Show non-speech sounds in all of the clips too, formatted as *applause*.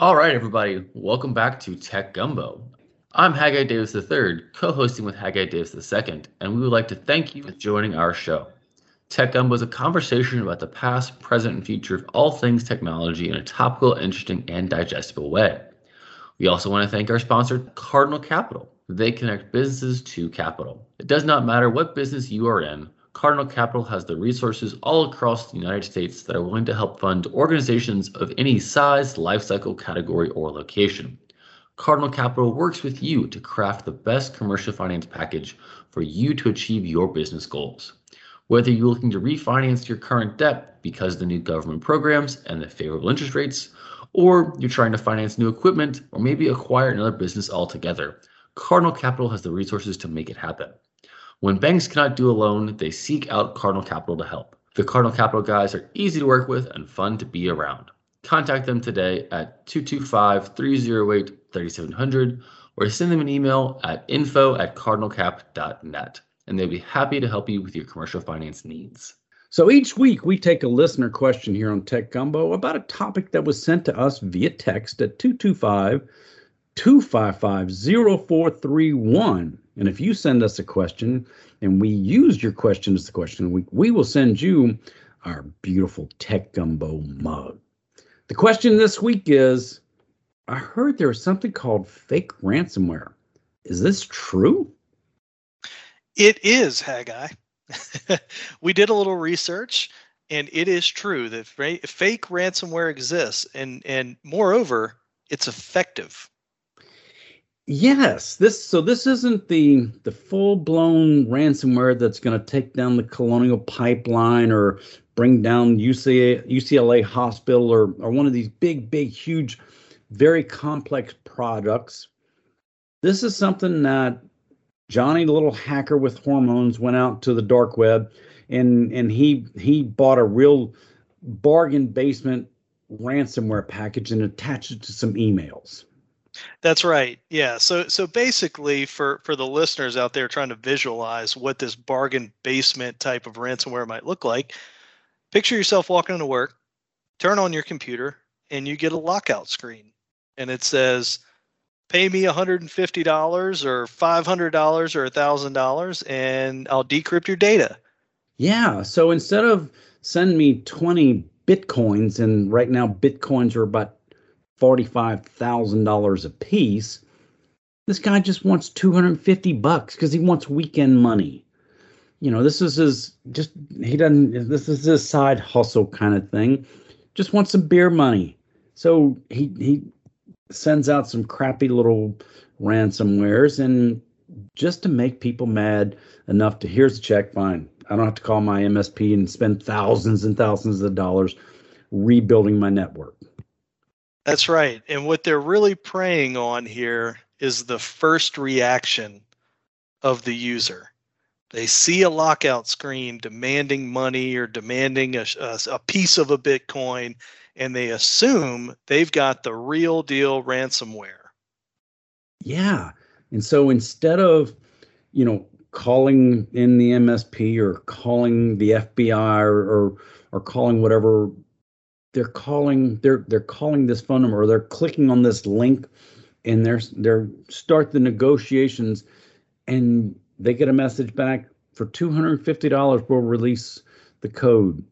All right, everybody, welcome back to Tech Gumbo. I'm Haggai Davis III, co hosting with Haggai Davis II, and we would like to thank you for joining our show. Tech Gumbo is a conversation about the past, present, and future of all things technology in a topical, interesting, and digestible way. We also want to thank our sponsor, Cardinal Capital. They connect businesses to capital. It does not matter what business you are in, Cardinal Capital has the resources all across the United States that are willing to help fund organizations of any size, lifecycle, category, or location. Cardinal Capital works with you to craft the best commercial finance package for you to achieve your business goals. Whether you're looking to refinance your current debt because of the new government programs and the favorable interest rates, or you're trying to finance new equipment or maybe acquire another business altogether, Cardinal Capital has the resources to make it happen. When banks cannot do alone, they seek out Cardinal Capital to help. The Cardinal Capital guys are easy to work with and fun to be around. Contact them today at 225 308 3700 or send them an email at info at cardinalcap.net and they'll be happy to help you with your commercial finance needs. So each week we take a listener question here on Tech Gumbo about a topic that was sent to us via text at 225 255 0431. And if you send us a question and we use your question as the question, we, we will send you our beautiful Tech Gumbo mug. The question this week is I heard there's something called fake ransomware. Is this true? It is, Haggai. *laughs* we did a little research and it is true that fake ransomware exists and and moreover it's effective Yes, this so this isn't the the full blown ransomware that's going to take down the Colonial Pipeline or bring down UCLA, UCLA Hospital or or one of these big big huge very complex products. This is something that Johnny, the little hacker with hormones, went out to the dark web and and he he bought a real bargain basement ransomware package and attached it to some emails. That's right. Yeah. So so basically for for the listeners out there trying to visualize what this bargain basement type of ransomware might look like, picture yourself walking into work, turn on your computer, and you get a lockout screen. And it says, pay me $150 or $500 or $1,000 and I'll decrypt your data. Yeah. So instead of send me 20 Bitcoins, and right now Bitcoins are about $45,000 a piece. This guy just wants 250 bucks because he wants weekend money. You know, this is his just he doesn't this is his side hustle kind of thing. Just wants some beer money. So he he sends out some crappy little ransomwares and just to make people mad enough to here's a check, fine. I don't have to call my MSP and spend thousands and thousands of dollars rebuilding my network. That's right. And what they're really preying on here is the first reaction of the user. They see a lockout screen demanding money or demanding a, a, a, piece of a Bitcoin, and they assume they've got the real deal ransomware. Yeah. And so instead of, you know, calling in the MSP or calling the FBI or, or, or calling whatever they're calling they're they're calling this phone number or they're clicking on this link and they're they're start the negotiations and they get a message back for $250 we'll release the code.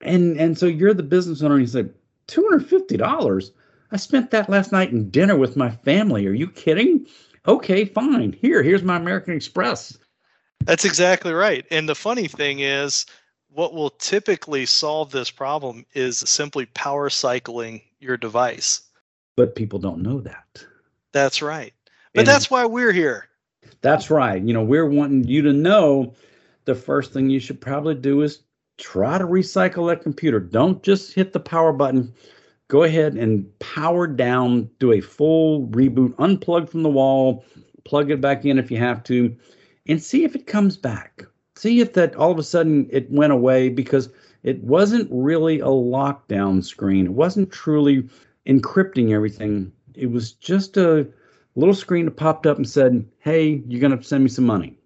And and so you're the business owner and you say $250 i spent that last night in dinner with my family. Are you kidding? Okay fine. Here here's my american express. That's exactly right. And the funny thing is what will typically solve this problem is simply power cycling your device. But people don't know that. That's right. But and that's why we're here. That's right. You know, we're wanting you to know the first thing you should probably do is try to recycle that computer. Don't just hit the power button. Go ahead and power down, do a full reboot, unplug from the wall, plug it back in if you have to, and see if it comes back see if that all of a sudden it went away because it wasn't really a lockdown screen. It wasn't truly encrypting everything. It was just a little screen that popped up and said, Hey, you're going to send me some money.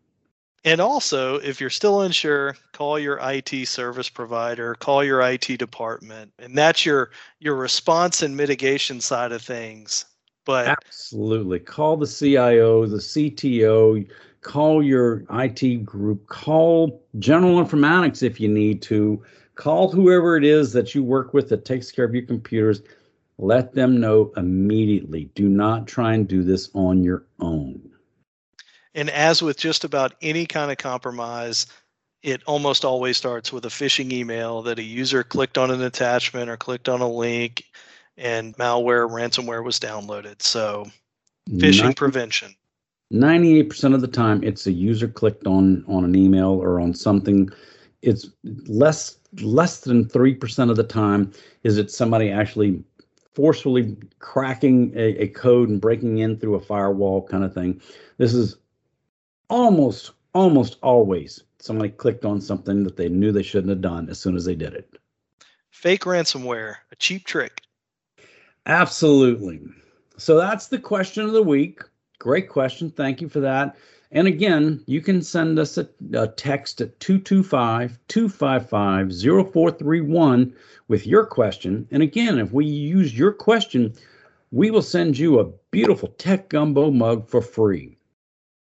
And also, if you're still unsure, call your IT service provider, call your IT department, and that's your your response and mitigation side of things. But absolutely, call the CIO, the CTO, call your IT group, call General Informatics if you need to, call whoever it is that you work with that takes care of your computers. Let them know immediately. Do not try and do this on your own. And as with just about any kind of compromise, it almost always starts with a phishing email that a user clicked on an attachment or clicked on a link and malware, ransomware was downloaded. So, phishing 90, prevention. 98% of the time it's a user clicked on on an email or on something it's less less than 3% of the time is it somebody actually forcefully cracking a, a code and breaking in through a firewall kind of thing this is almost almost always somebody clicked on something that they knew they shouldn't have done as soon as they did it. Fake ransomware, a cheap trick. Absolutely. So that's the question of the week. Great question. Thank you for that. And again, you can send us a, a text at 225 255 0431 with your question. And again, if we use your question, we will send you a beautiful Tech Gumbo mug for free.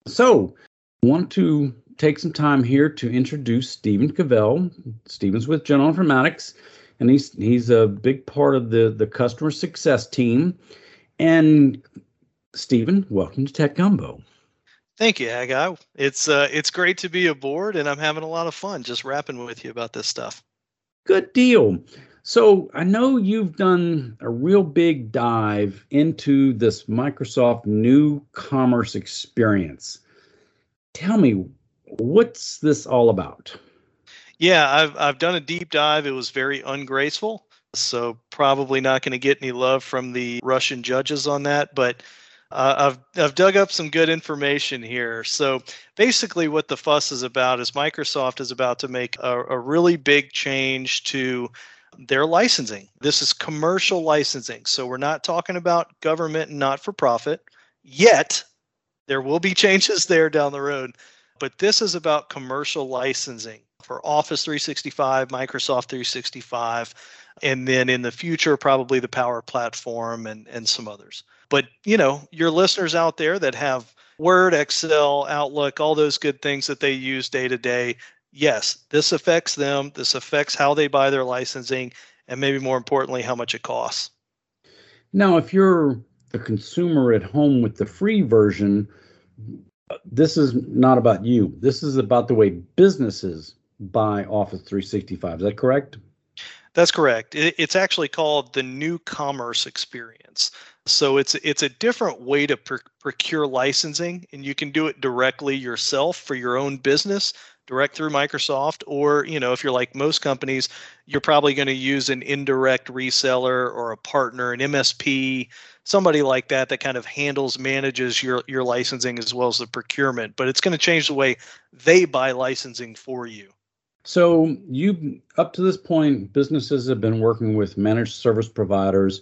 So want to take some time here to introduce Stephen Cavell. Stephen's with General Informatics, and he's he's a big part of the the customer success team. And Stephen, welcome to Tech Gumbo. Thank you, Haggai. It's uh, it's great to be aboard, and I'm having a lot of fun just rapping with you about this stuff. Good deal. So I know you've done a real big dive into this Microsoft new commerce experience tell me what's this all about? Yeah, I've I've done a deep dive. It was very ungraceful, so probably not going to get any love from the Russian judges on that. But uh, I've I've dug up some good information here. So basically, what the fuss is about is Microsoft is about to make a, a really big change to their licensing. This is commercial licensing, so we're not talking about government and not for profit yet. There will be *laughs* changes there down the road, but this is about commercial licensing for Office 365, Microsoft 365, and then in the future, probably the Power Platform and, and some others. But, you know, your listeners out there that have Word, Excel, Outlook, all those good things that they use day to day, yes, this affects them. This affects how they buy their licensing, and maybe more importantly, how much it costs. Now, if you're the consumer at home with the free version, this is not about you. This is about the way businesses buy Office 365. Is that correct? That's correct. It's actually called the new commerce experience. So it's it's a different way to pr- procure licensing, and you can do it directly yourself for your own business, direct through Microsoft, or you know if you're like most companies, you're probably going to use an indirect reseller or a partner, an MSP, somebody like that that kind of handles manages your your licensing as well as the procurement. But it's going to change the way they buy licensing for you. So you up to this point businesses have been working with managed service providers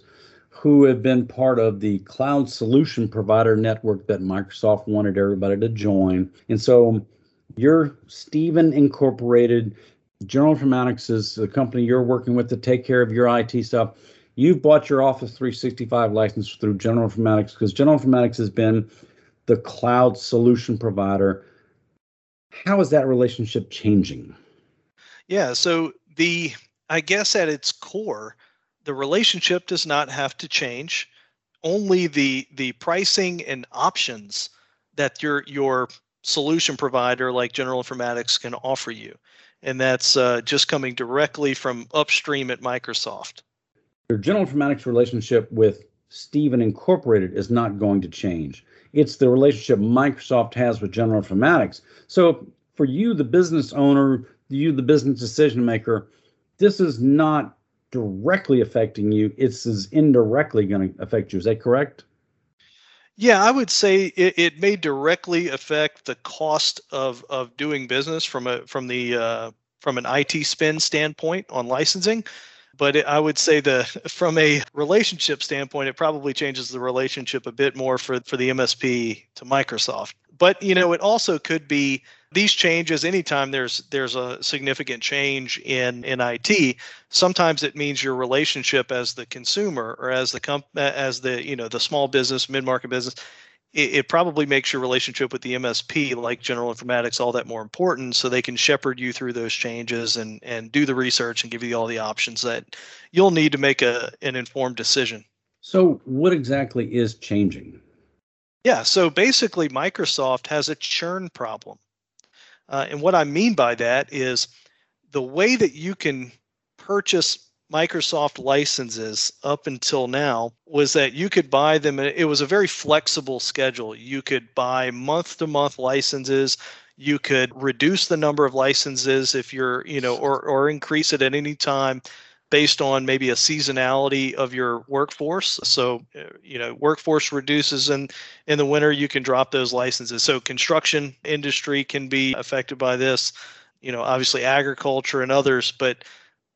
who have been part of the cloud solution provider network that Microsoft wanted everybody to join and so you're Stephen Incorporated General Informatics is the company you're working with to take care of your IT stuff you've bought your Office 365 license through General Informatics because General Informatics has been the cloud solution provider. How is that relationship changing? Yeah, so the I guess at its core, the relationship does not have to change. Only the the pricing and options that your your solution provider like General Informatics can offer you, and that's uh, just coming directly from upstream at Microsoft. Your General Informatics relationship with Stephen Incorporated is not going to change. It's the relationship Microsoft has with General Informatics. So for you, the business owner, you, the business decision maker, this is not directly affecting you. It's is indirectly going to affect you. Is that correct? Yeah, I would say it, it may directly affect the cost of of doing business from a from the uh, from an IT spend standpoint on licensing but it, I would say the *laughs* from a relationship standpoint, it probably changes the relationship a bit more for for the MSP to Microsoft. But you know, it also could be these changes anytime there's there's a significant change in in IT sometimes it means your relationship as the consumer or as the comp as the you know the small business mid-market business it, it probably makes your relationship with the MSP like general informatics all that more important so they can shepherd you through those changes and and do the research and give you all the options that you'll need to make a an informed decision. So what exactly is changing? Yeah so basically Microsoft has a churn problem uh, and what I mean by that is the way that you can purchase Microsoft licenses up until now was that you could buy them. It was a very flexible schedule. You could buy month to month licenses. You could reduce the number of licenses if you're, you know, or, or increase it at any time based on maybe a seasonality of your workforce. So, uh, you know, workforce reduces in in the winter, you can drop those licenses. So, construction industry can be affected by this. You know, obviously agriculture and others, but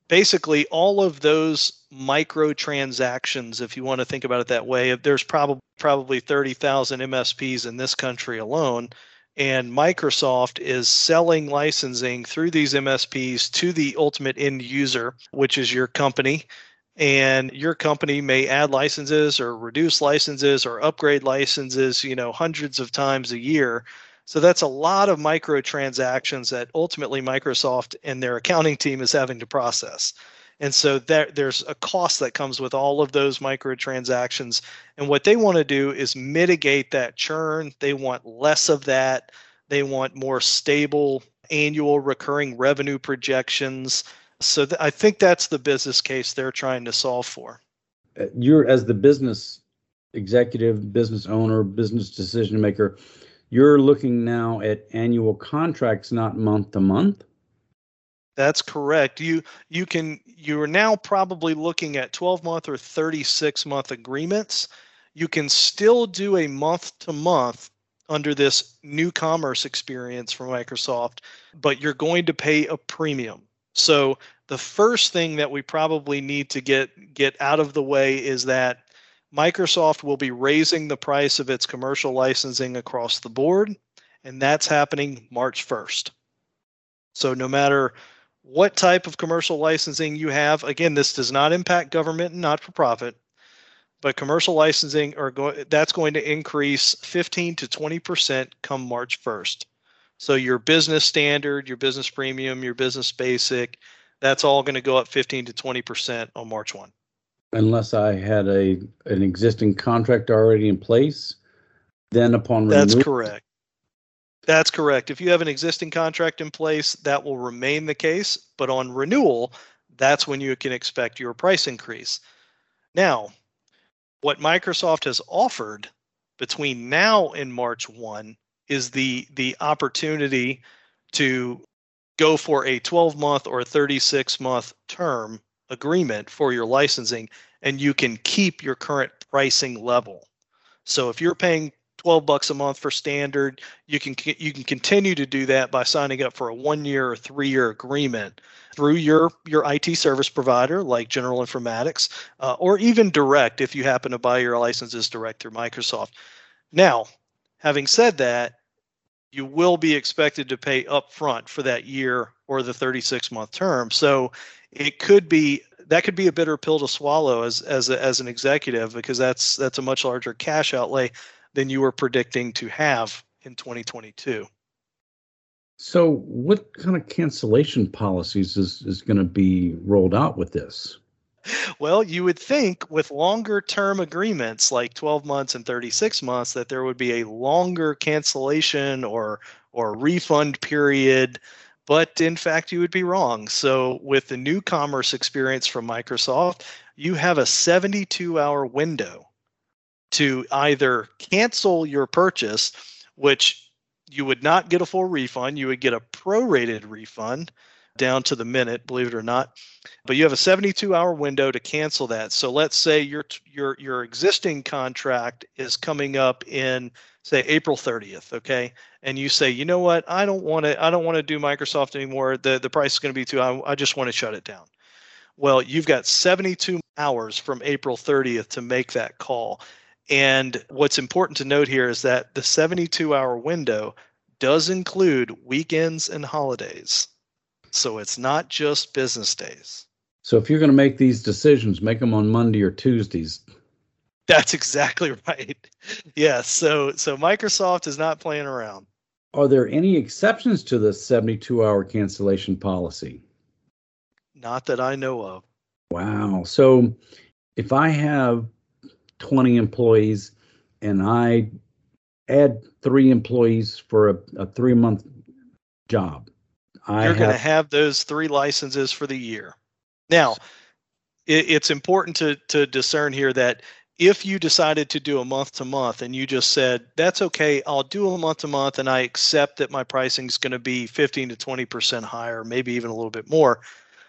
basically all of those micro transactions, if you want to think about it that way, there's probably probably 30,000 MSPs in this country alone and Microsoft is selling licensing through these MSPs to the ultimate end user, which is your company. And your company may add licenses or reduce licenses or upgrade licenses, you know, hundreds of times a year. So that's a lot of microtransactions that ultimately Microsoft and their accounting team is having to process. And so there, there's a cost that comes with all of those microtransactions. And what they want to do is mitigate that churn. They want less of that. They want more stable annual recurring revenue projections. So th- I think that's the business case they're trying to solve for. Uh, you're as the business executive, business owner, business decision maker, you're looking now at annual contracts, not month to month. That's correct. You you can you are now probably looking at 12 month or 36 month agreements. You can still do a month to month under this new commerce experience from Microsoft, but you're going to pay a premium. So the first thing that we probably need to get get out of the way is that Microsoft will be raising the price of its commercial licensing across the board, and that's happening March 1st. So no matter what type of commercial licensing you have. Again, this does not impact government and not for profit, but commercial licensing are going that's going to increase 15 to 20% come March 1st. So your business standard, your business premium, your business basic, that's all going to go up 15 to 20% on March 1. Unless I had a an existing contract already in place, then upon renewal. That's correct. That's correct. If you have an existing contract in place, that will remain the case. But on renewal, that's when you can expect your price increase. Now, what Microsoft has offered between now and March 1 is the the opportunity to go for a 12 month or 36 month term agreement for your licensing and you can keep your current pricing level. So if you're paying 12 bucks a month for standard you can you can continue to do that by signing up for a one year or three year agreement through your your IT service provider like General Informatics uh, or even direct if you happen to buy your licenses direct through Microsoft. Now, having said that, you will be expected to pay upfront for that year or the 36 month term. So it could be that could be a bitter pill to swallow as as a, as an executive because that's that's a much larger cash outlay than you were predicting to have in 2022. So, what kind of cancellation policies is, is going to be rolled out with this? Well, you would think with longer term agreements like 12 months and 36 months that there would be a longer cancellation or or refund period, but in fact you would be wrong. So with the new commerce experience from Microsoft, you have a 72 hour window to either cancel your purchase, which you would not get a full refund, you would get a prorated refund down to the minute, believe it or not. But you have a 72 hour window to cancel that. So let's say your your your existing contract is coming up in say April 30th, okay? And you say, "You know what? I don't want to I don't want to do Microsoft anymore. The the price is going to be too. I just want to shut it down." Well, you've got 72 hours from April 30th to make that call. And what's important to note here is that the 72 hour window does include weekends and holidays. So it's not just business days. So if you're going to make these decisions, make them on Monday or Tuesdays. That's exactly *laughs* right. Yes. Yeah, so so Microsoft is not playing around. Are there any exceptions to the 72 hour cancellation policy? Not that I know of. Wow. So if I have 20 employees and I add three employees for a, a three month job, I you're going to have those three licenses for the year. Now, it, it's important to to discern here that if you decided to do a month to month and you just said that's okay i'll do a month to month and i accept that my pricing is going to be 15 to 20% higher maybe even a little bit more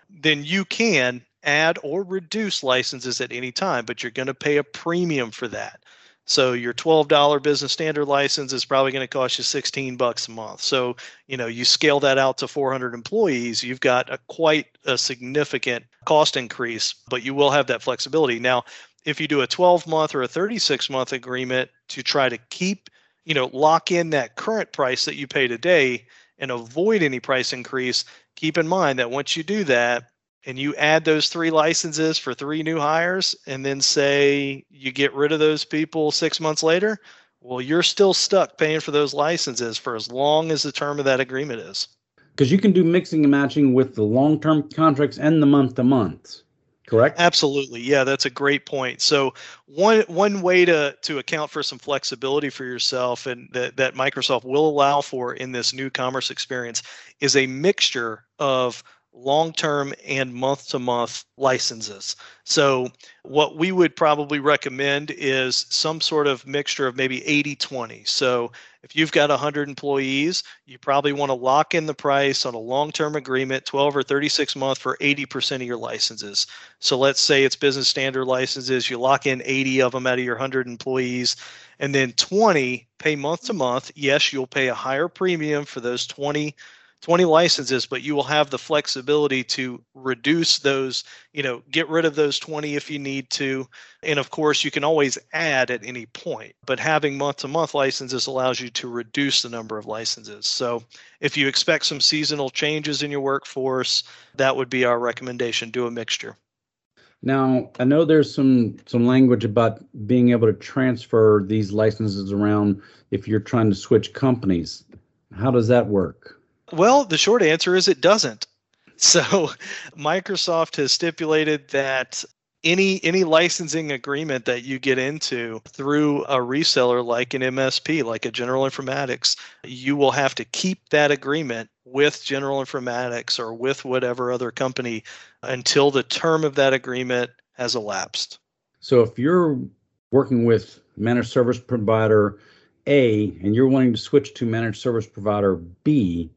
then you can add or reduce licenses at any time but you're going to pay a premium for that so your $12 business standard license is probably going to cost you 16 bucks a month. So, you know, you scale that out to 400 employees, you've got a quite a significant cost increase, but you will have that flexibility. Now, if you do a 12 month or a 36 month agreement to try to keep, you know, lock in that current price that you pay today and avoid any price increase, keep in mind that once you do that, and you add those three licenses for three new hires and then say you get rid of those people six months later, well, you're still stuck paying for those licenses for as long as the term of that agreement is. Because you can do mixing and matching with the long term contracts and the month to month. Correct? Absolutely. Yeah, that's a great point. So one one way to to account for some flexibility for yourself and that, that Microsoft will allow for in this new commerce experience is a mixture of long term and month to month licenses. So, what we would probably recommend is some sort of mixture of maybe 80 20. So, if you've got 100 employees, you probably want to lock in the price on a long term agreement, 12 or 36 month for 80% of your licenses. So, let's say it's business standard licenses, you lock in 80 of them out of your 100 employees, and then 20 pay month to month. Yes, you'll pay a higher premium for those 20 20 licenses, but you will have the flexibility to reduce those, you know, get rid of those 20 if you need to. And of course, you can always add at any point, but having month to month licenses allows you to reduce the number of licenses. So if you expect some seasonal changes in your workforce, that would be our recommendation do a mixture. Now, I know there's some some language about being able to transfer these licenses around if you're trying to switch companies. How does that work? Well, the short answer is it doesn't. So Microsoft has stipulated that any any licensing agreement that you get into through a reseller like an MSP, like a General Informatics, you will have to keep that agreement with General Informatics or with whatever other company until the term of that agreement has elapsed. So if you're working with managed service provider A and you're wanting to switch to managed service provider B,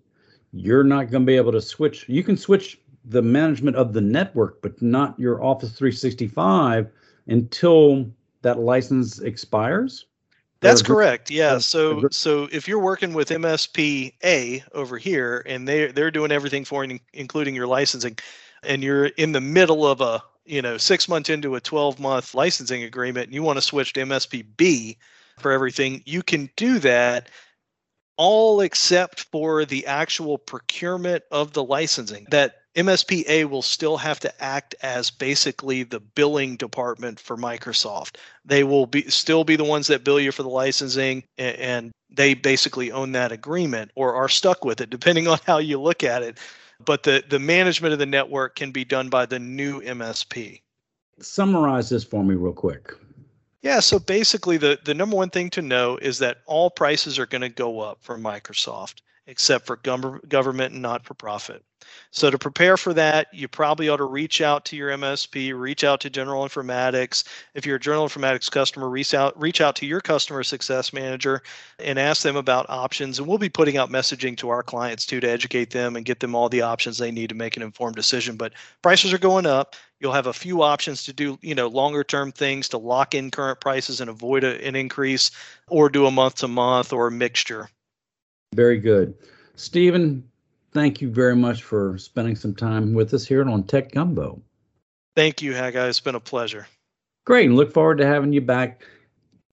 you're not going to be able to switch. You can switch the management of the network, but not your Office 365 until that license expires. That's correct. Yeah. So so if you're working with MSP A over here and they they're doing everything for you, including your licensing, and you're in the middle of a you know six months into a 12 month licensing agreement, and you want to switch to MSP B for everything, you can do that all except for the actual procurement of the licensing that MSPA will still have to act as basically the billing department for Microsoft. They will be still be the ones that bill you for the licensing and they basically own that agreement or are stuck with it depending *laughs* on how you look at it. But the the management of the network can be done by the new MSP. Summarize this for me real quick. Yeah, so basically the, the number one thing to know is that all prices are going to go up for Microsoft except for government and not for profit. So to prepare for that, you probably ought to reach out to your MSP, reach out to General Informatics. If you're a General Informatics customer, reach out reach out to your customer success manager and ask them about options. And we'll be putting out messaging to our clients too to educate them and get them all the options they need to make an informed decision. But prices are going up. You'll have a few options to do, you know, longer term things to lock in current prices and avoid a, an increase, or do a month to month or a mixture. Very good. Stephen, thank you very much for spending some time with us here on Tech Gumbo. Thank you, Haggai. It's been a pleasure. Great, and look forward to having you back.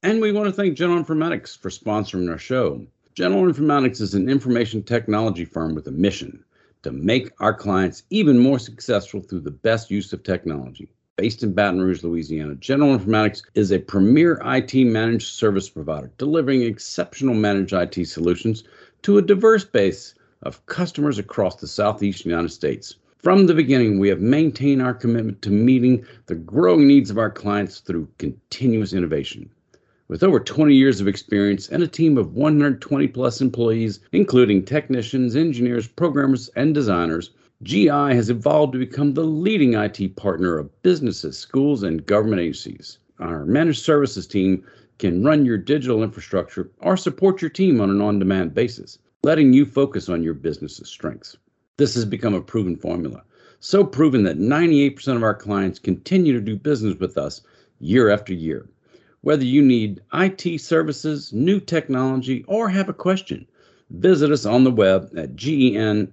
And we want to thank General Informatics for sponsoring our show. General Informatics is an information technology firm with a mission to make our clients even more successful through the best use of technology. Based in Baton Rouge, Louisiana, General Informatics is a premier IT managed service provider, delivering exceptional managed IT solutions to a diverse base of customers across the Southeast United States. From the beginning, we have maintained our commitment to meeting the growing needs of our clients through continuous innovation. With over 20 years of experience and a team of 120 plus employees, including technicians, engineers, programmers, and designers, GI has evolved to become the leading IT partner of businesses, schools, and government agencies. Our managed services team can run your digital infrastructure or support your team on an on demand basis, letting you focus on your business's strengths. This has become a proven formula, so proven that 98% of our clients continue to do business with us year after year. Whether you need IT services, new technology, or have a question, visit us on the web at geninf.com.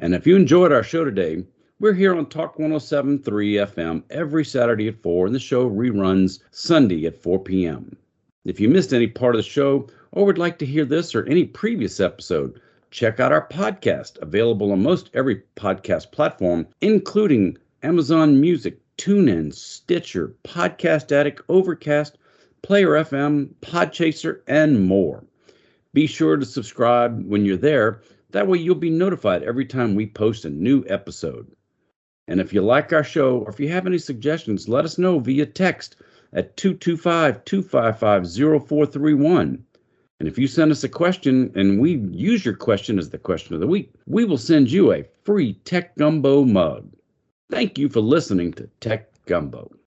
And if you enjoyed our show today, we're here on Talk 107.3 FM every Saturday at 4, and the show reruns Sunday at 4 p.m. If you missed any part of the show or would like to hear this or any previous episode, check out our podcast, available on most every podcast platform, including Amazon Music, TuneIn, Stitcher, Podcast Addict, Overcast, Player FM, Podchaser, and more. Be sure to subscribe when you're there. That way, you'll be notified every time we post a new episode. And if you like our show or if you have any suggestions, let us know via text at 225 255 0431. And if you send us a question and we use your question as the question of the week, we will send you a free Tech Gumbo mug. Thank you for listening to Tech Gumbo.